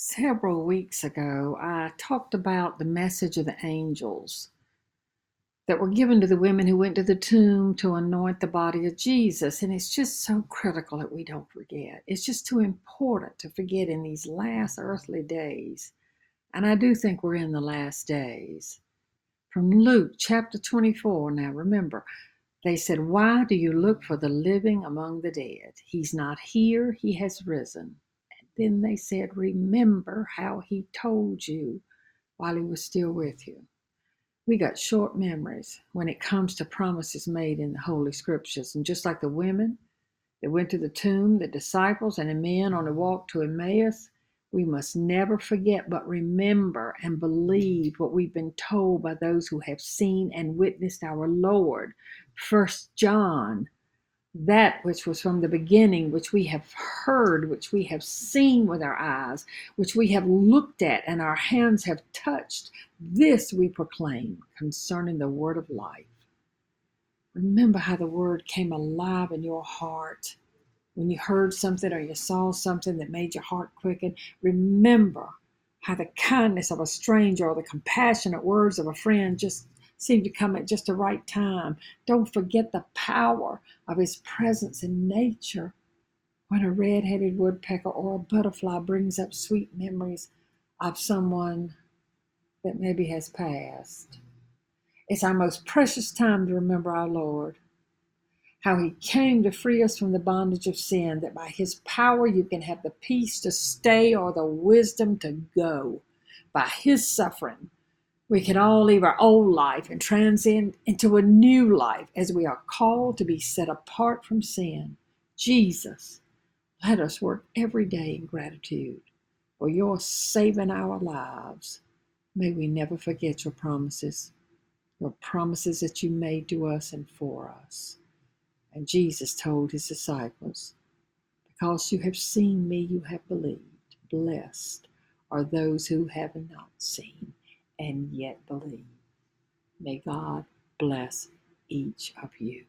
Several weeks ago, I talked about the message of the angels that were given to the women who went to the tomb to anoint the body of Jesus. And it's just so critical that we don't forget. It's just too important to forget in these last earthly days. And I do think we're in the last days. From Luke chapter 24, now remember, they said, Why do you look for the living among the dead? He's not here, he has risen. Then they said, Remember how he told you while he was still with you. We got short memories when it comes to promises made in the Holy Scriptures. And just like the women that went to the tomb, the disciples, and the men on the walk to Emmaus, we must never forget but remember and believe what we've been told by those who have seen and witnessed our Lord. First John that which was from the beginning, which we have heard, which we have seen with our eyes, which we have looked at and our hands have touched, this we proclaim concerning the word of life. Remember how the word came alive in your heart when you heard something or you saw something that made your heart quicken. Remember how the kindness of a stranger or the compassionate words of a friend just seem to come at just the right time. Don't forget the power of His presence in nature. When a red headed woodpecker or a butterfly brings up sweet memories of someone that maybe has passed. It's our most precious time to remember our Lord, how He came to free us from the bondage of sin, that by His power you can have the peace to stay or the wisdom to go. By His suffering, we can all leave our old life and transcend into a new life as we are called to be set apart from sin. Jesus, let us work every day in gratitude for your saving our lives. May we never forget your promises, your promises that you made to us and for us. And Jesus told his disciples, Because you have seen me, you have believed. Blessed are those who have not seen and yet believe. May God bless each of you.